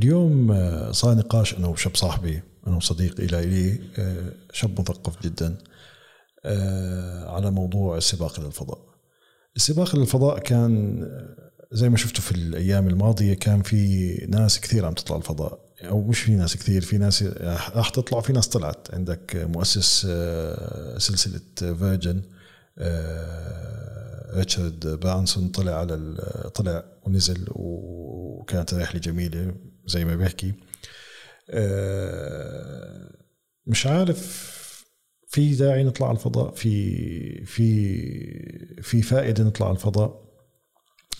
اليوم آه، صار نقاش أنا وشاب صاحبي أنا وصديق إلي آه، شاب مثقف جدا آه، على موضوع السباق للفضاء السباق للفضاء كان زي ما شفتوا في الأيام الماضية كان في ناس كثير عم تطلع الفضاء. أو مش في ناس كثير في ناس راح تطلع في ناس طلعت. عندك مؤسس سلسلة Virgin ريتشارد برانسون طلع على طلع ونزل وكانت رحلة جميلة. زي ما بيحكي. آه، مش عارف في داعي نطلع على الفضاء في في في فائدة نطلع على الفضاء.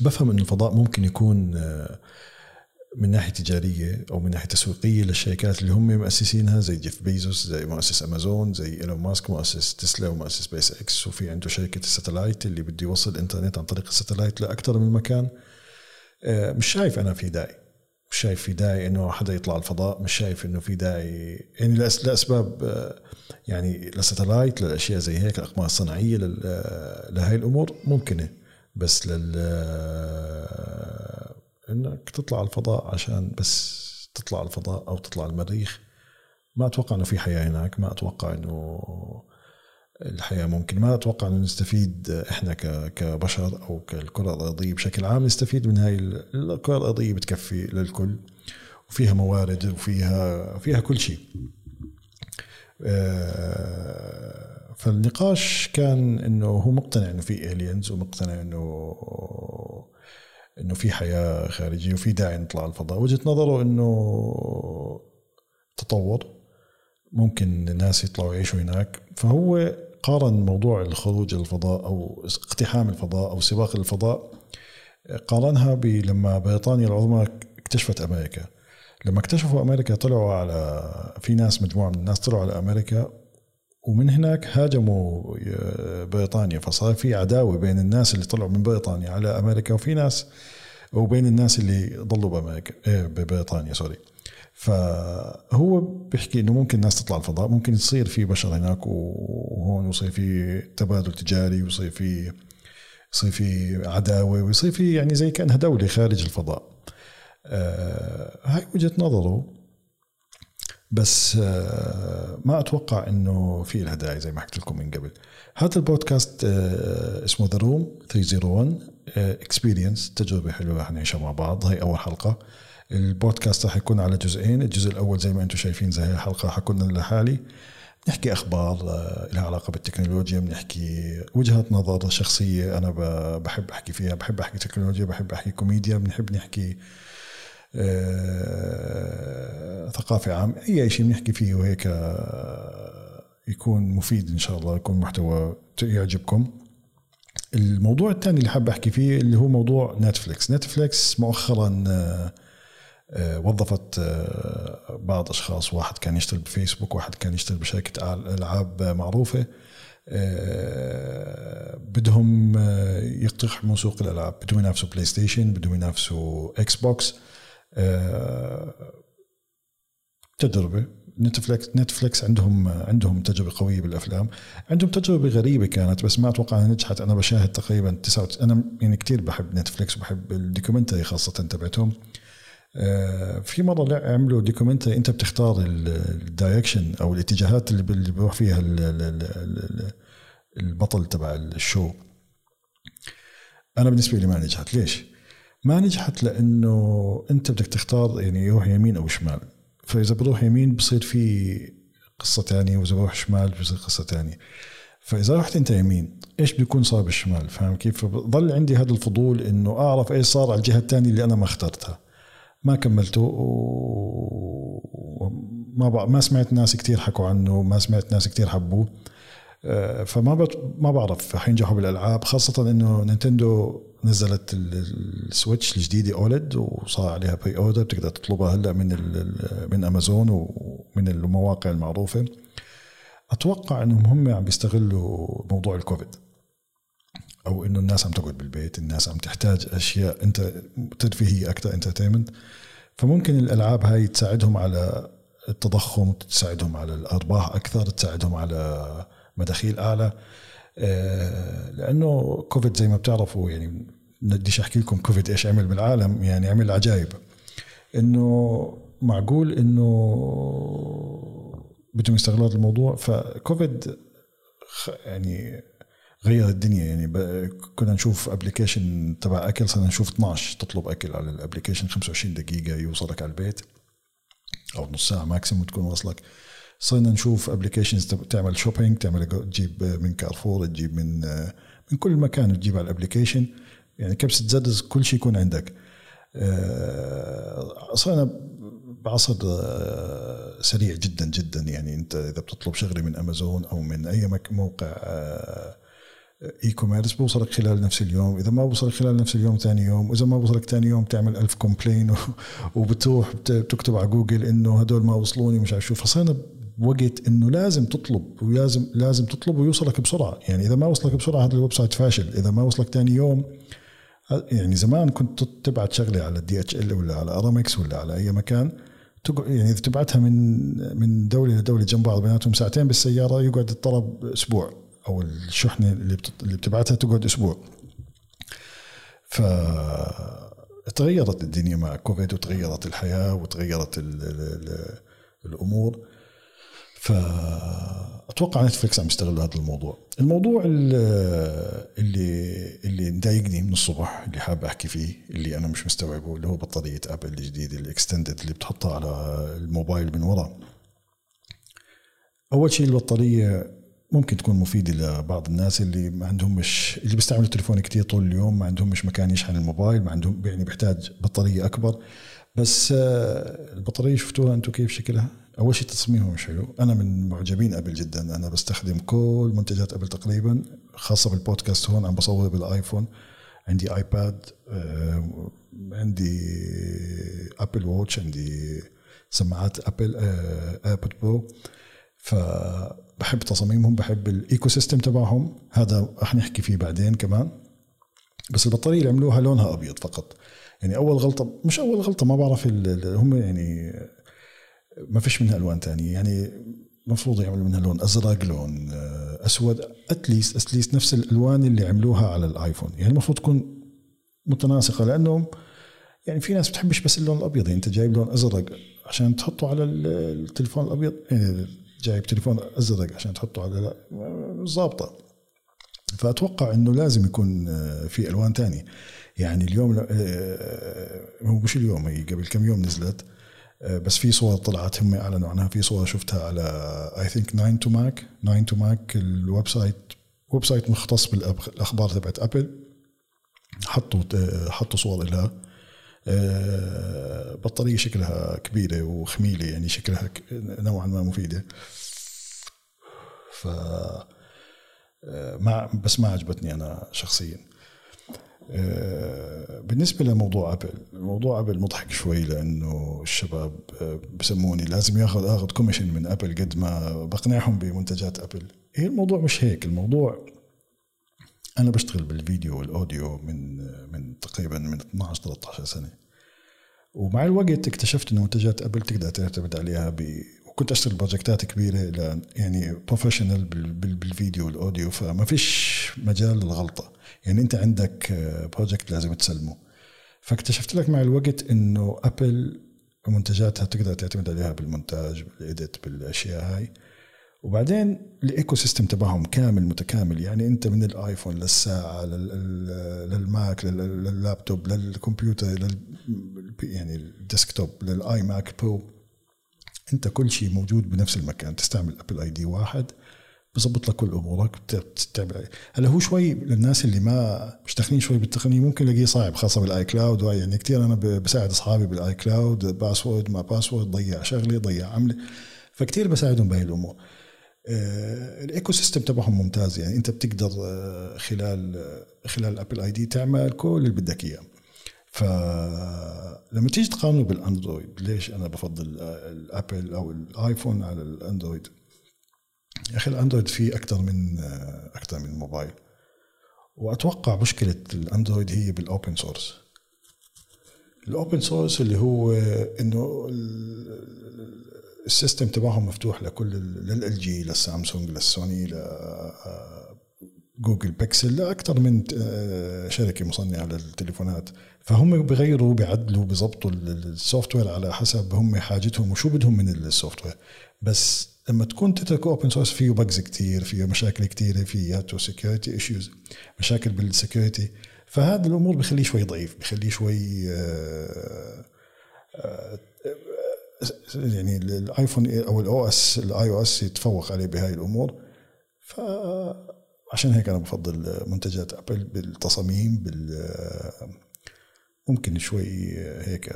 بفهم انه الفضاء ممكن يكون آه، من ناحية تجارية أو من ناحية تسويقية للشركات اللي هم مؤسسينها زي جيف بيزوس زي مؤسس أمازون زي إيلون ماسك مؤسس تسلا ومؤسس سبيس إكس. وفي عنده شركة ال satellite اللي بده يوصل الانترنت عن طريق ال satellite لأكثر من مكان. آه، مش شايف أنا في داعي. مش شايف في داعي إنه حدا يطلع الفضاء مش شايف إنه في داعي. يعني لأسباب يعني للستلايت للاشياء زي هيك الأقمار الصناعية لهي الأمور ممكنة. بس لل إنك تطلع الفضاء عشان بس تطلع الفضاء أو تطلع المريخ ما أتوقع إنه في حياة هناك ما أتوقع إنه الحياة ممكن. ما أتوقع انه نستفيد إحنا كبشر أو كالكرة الأرضية بشكل عام نستفيد من هاي الكرة الأرضية بتكفي للكل وفيها موارد وفيها فيها كل شيء. آه، فالنقاش كان إنه هو مقتنع إنه في الينز ومقتنع انه إنه في حياة خارجية وفي داعي نطلع الفضاء. وجهة نظره إنه تطور ممكن الناس يطلعوا يعيشوا هناك. فهو قارن موضوع الخروج للفضاء أو اقتحام الفضاء أو سباق الفضاء قارنها بلما بريطانيا العظمى اكتشفت أمريكا. لما اكتشفوا أمريكا طلعوا على في ناس مجموعة من الناس طلعوا على أمريكا ومن هناك هاجموا بريطانيا. فصار في عداوة بين الناس اللي طلعوا من بريطانيا على أمريكا وفي ناس وبين الناس اللي ضلوا بأمريكا إيه، ببريطانيا سوري. فهو بيحكي إنه ممكن الناس تطلع الفضاء ممكن يصير في بشر هناك وهون ويصير في تبادل تجاري ويصير في يصير في عداوة ويصير في يعني زي كأنها دولة خارج الفضاء. آه هاي وجهة نظره. بس آه، ما أتوقع إنه في لها داعي زي ما حكيت لكم من قبل. هذا البودكاست آه، اسمه The Room 301 Experience تجربة حلوة رح نعيشها مع بعض. هاي أول حلقة. البودكاست راح يكون على جزئين. الجزء الأول زي ما أنتم شايفين زي الحلقة راح لحالي. نحكي أخبار آه، لها علاقة بالتكنولوجيا. بنحكي وجهات نظر شخصية أنا بحب أحكي فيها. بحب أحكي تكنولوجيا بحب أحكي كوميديا. بنحب نحكي آه، ثقافة عام أي شيء بنحكي فيه وهيك آه، يكون مفيد إن شاء الله يكون محتوى يعجبكم. الموضوع الثاني اللي حاب أحكي فيه اللي هو موضوع نتفليكس. نتفليكس مؤخرا آه، وظفت بعض أشخاص. واحد كان يشتغل بفيسبوك واحد كان يشتغل بشركة ألعاب معروفة. بدهم يقتحموا سوق الألعاب. بدهم ينافسوا بلاي ستيشن بدهم ينافسوا إكس بوكس تجربة. نتفلكس نتفلكس عندهم عندهم تجربة قوية بالأفلام. عندهم تجربة غريبة كانت بس ما أتوقع إنها نجحت. أنا بشاهد تقريبا تسعة أنا يعني كثير بحب نتفلكس وبحب ال documentary خاصة تبعتهم. آه، في مرة عملوا documentary انت بتختار ال direction أو الاتجاهات اللي بيروح فيها البطل تبع الشو. أنا بالنسبة لي ما نجحت. ليش؟ ما نجحت لأنه انت بدك تختار يعني يروح يمين أو شمال. فإذا بروح يمين بصير في قصة ثانية وإذا بروح شمال بصير قصة ثانية فإذا رحت أنت يمين إيش بيكون صار بالشمال؟ فاهم كيف؟ فضل عندي هذا الفضول إنه أعرف إيش صار على الجهة الثانية اللي أنا ما اخترتها. ما كملته وما ما سمعت ناس كثير حكوا عنه ما سمعت ناس كثير حبوه. آه، فما ما بعرف. حينجحوا بالألعاب خاصة إنه نينتندو نزلت السويتش الجديدة OLED وصار عليها pre-order بتقدر تطلبها هلأ من من امازون ومن المواقع المعروفة. أتوقع إنهم هم عم بيستغلوا موضوع الكوفيد. أو إنه الناس عم تقعد بالبيت الناس عم تحتاج أشياء أنت ترفيهية أكثر entertainment فممكن الألعاب هاي تساعدهم على التضخم تساعدهم على الأرباح أكثر تساعدهم على مداخيل أعلى. آه، لأنه كوفيد زي ما بتعرفوا يعني بديش أحكي لكم كوفيد إيش عمل بالعالم يعني عمل عجائب إنه معقول إنه بدهم يستغلوا هذا الموضوع. فكوفيد يعني غير الدنيا يعني كنا نشوف application تبع أكل صرنا نشوف 12 تطلب أكل على ال application 25 دقيقة يوصلك على البيت أو نص ساعة maximum تكون وصلك صرنا نشوف applications تعمل shopping تعمل تجيب من كارفور تجيب من من كل مكان تجيب على ال application يعني كبسة زر كل شيء يكون عندك. آه، صرنا بعصر آه، سريع جدا جدا. يعني أنت إذا بتطلب شغلة من امازون أو من أي موقع e-commerce بوصلك خلال نفس اليوم. إذا ما بوصلك خلال نفس اليوم ثاني يوم. وإذا ما بوصلك ثاني يوم تعمل ألف complain وبتروح بتكتب على جوجل إنه هدول ما وصلوني مش عارف شو. فصرنا بوقت إنه لازم تطلب ولازم لازم تطلب ويوصلك بسرعة. يعني إذا ما وصلك بسرعة هذا ال website فاشل. إذا ما وصلك ثاني يوم يعني زمان كنت تبعت شغلة على ال DHL ولا على ارامكس ولا على أي مكان. يعني إذا تبعتها من من دولة لدولة جنب بعض بيناتهم ساعتين بالسيارة يقعد الطلب أسبوع. أو الشحنة اللي اللي بتبعتها تقعد أسبوع. ف تغيرت الدنيا مع كوفيد وتغيرت الحياة وتغيرت ال ال الأمور. فاتوقع نتفلكس عم يستغلوا هذا الموضوع. الموضوع اللي اللي مضايقني من الصبح اللي حاب أحكي فيه اللي أنا مش مستوعبه اللي هو بطارية أبل الجديدة ال extended اللي بتحطها على الموبايل من ورا. أول شيء البطارية ممكن تكون مفيدة لبعض الناس اللي ما عندهم مش اللي بيستعملوا التليفون كتير طول اليوم ما عندهم مش مكان يشحن الموبايل ما عندهم يعني بيحتاج بطارية أكبر. بس آه، البطارية شفتوها أنتم كيف شكلها؟ أول شيء تصميمها مش حلو أنا من معجبين أبل جدا. أنا بستخدم كل منتجات أبل تقريبا خاصة بالبودكاست هون عم بصور بالآيفون. عندي آيباد آه، عندي Apple Watch عندي سماعات أبل AirPod Pro. ف بحب تصاميمهم بحب ال ecosystem تبعهم. هذا رح نحكي فيه بعدين كمان. بس البطارية اللي عملوها لونها أبيض فقط. يعني أول غلطة مش أول غلطة ما بعرف هم يعني ما فيش منها ألوان ثانية يعني المفروض يعملوا منها لون أزرق لون أسود اتليست اتليست نفس الألوان اللي عملوها على الآيفون. يعني المفروض تكون متناسقة لأنه يعني في ناس بتحبش بس اللون الأبيض. يعني أنت جايب لون أزرق عشان تحطه على التليفون الأبيض يعني جايب تليفون أزرق عشان تحطه على ظابطة. فأتوقع إنه لازم يكون آه، في ألوان ثانية يعني اليوم آه، آه، هو مش اليوم هي قبل كم يوم نزلت بس في صور طلعت هم أعلنوا عنها. في صور شفتها على اي ثينك 9 تو ماك. 9 تو ماك الويب سايت ويب سايت مختص بالاخبار تبعت أبل. حطوا حطوا صور لها. بطارية شكلها كبيرة وثقيلة يعني شكلها نوعا ما مفيدة. ف آه، ما بس ما عجبتني أنا شخصيا. آه، بالنسبة لموضوع Apple، موضوع Apple مضحك شوي لأنه الشباب بسموني لازم ياخذ آخذ commission من Apple قد ما بقنعهم بمنتجات Apple، هي الموضوع؟ مش هيك، الموضوع أنا بشتغل بالفيديو وال audio من من تقريبا من 12 13 سنة. ومع الوقت اكتشفت إنه منتجات Apple تقدر تعتمد عليها ب وكنت أشتغل project ات كبيرة ل يعني professional بالفيديو وال audio فما فيش مجال للغلطة. يعني أنت عندك project لازم تسلمه. فاكتشفت لك مع الوقت إنه Apple منتجاتها تقدر تعتمد عليها بالمونتاج بال edit بالأشياء هاي. وبعدين ال ecosystem تبعهم كامل متكامل. يعني أنت من ال iPhone للساعة لل Mac لل laptop للكمبيوتر لل يعني ال desktop لل iMac Pro أنت كل شيء موجود بنفس المكان. تستعمل Apple ID واحد بظبط لك كل أمورك بتتابع هلا هو شوي للناس اللي ما مش داخلين شوي بالتقنية ممكن يلاقيه صعب خاصة بال iCloud. يعني كثير أنا بساعد أصحابي بال iCloud. password ما password ضيع شغله ضيع عمله فكتير بساعدهم بهي الأمور. ال ecosystem تبعهم ممتاز. يعني أنت بتقدر آه، خلال آه، خلال Apple ID تعمل كل اللي بدك إياه. فلما تيجي تقارنه بال Android ليش أنا بفضل ال Apple أو ال iPhone على ال Android يا أخي ال Android فيه أكثر من أكثر من موبايل وأتوقع مشكلة ال Android هي بال open source ال open source اللي هو إنه ال system تبعهم مفتوح لكل لل G لل Samsung لل Sony Google Pixel لأكثر من آه، شركة مصنعة للتليفونات. فهم بغيروا بيعدلوا بيظبطوا ال software على حسب هم حاجتهم وشو بدهم من ال software بس لما تكون تتركه open source فيه bugs كتير فيه مشاكل كتيرة فيه security issues مشاكل بال security فهذا الأمور بخليه شوي ضعيف بخليه شوي آه، آه، يعني ال iPhone أو ال OS ال iOS يتفوق عليه بهاي الأمور. فعشان هيك أنا بفضل منتجات Apple بالتصاميم بال ممكن شوي هيك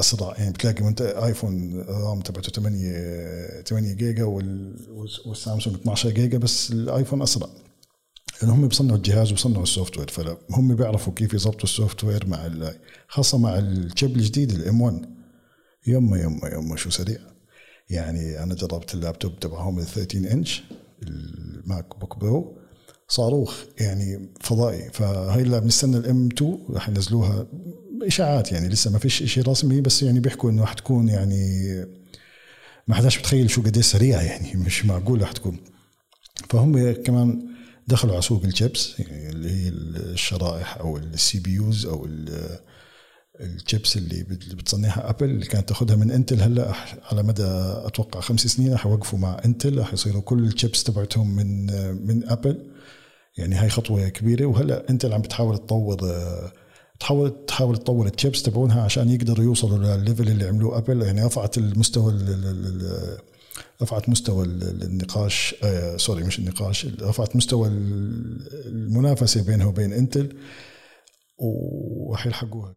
أسرع. يعني بتلاقي انت iPhone RAM تبعته 8 8 جيجا والسامسونج 12 جيجا بس ال iPhone أسرع. لأن هم بيصنعوا الجهاز وبيصنعوا ال software فهم بيعرفوا كيف يظبطوا السوفت وير مع خاصة مع ال chip الجديد ال M1 يما يما يما شو سريع. يعني أنا جربت اللابتوب تبعهم ال 13 إنش ال MacBook Pro صاروخ يعني فضائي. فهي اللي بنستنى ال M2 رح ينزلوها إشاعات يعني لسه ما فيش شيء رسمي بس يعني بيحكوا إنه حتكون يعني ما حداش بتخيل شو قد سريعه يعني مش معقول رح تكون. فهم كمان دخلوا على سوق الشيبس يعني اللي هي الشرائح أو ال CPUs أو الشيبس اللي بتصنعها Apple اللي كانت تأخذها من Intel هلأ على مدى أتوقع خمس سنين رح يوقفوا مع Intel رح يصيروا كل الشيبس تبعتهم من من Apple يعني هاي خطوة كبيرة. وهلأ Intel عم بتحاول تطور تحاول تحاول تطور الشيبس تبعونها عشان يقدروا يوصلوا للل level اللي عملوه Apple يعني رفعت المستوى رفعت مستوى النقاش آه sorry مش النقاش رفعت مستوى المنافسة بينها وبين Intel وراح يلحقوها.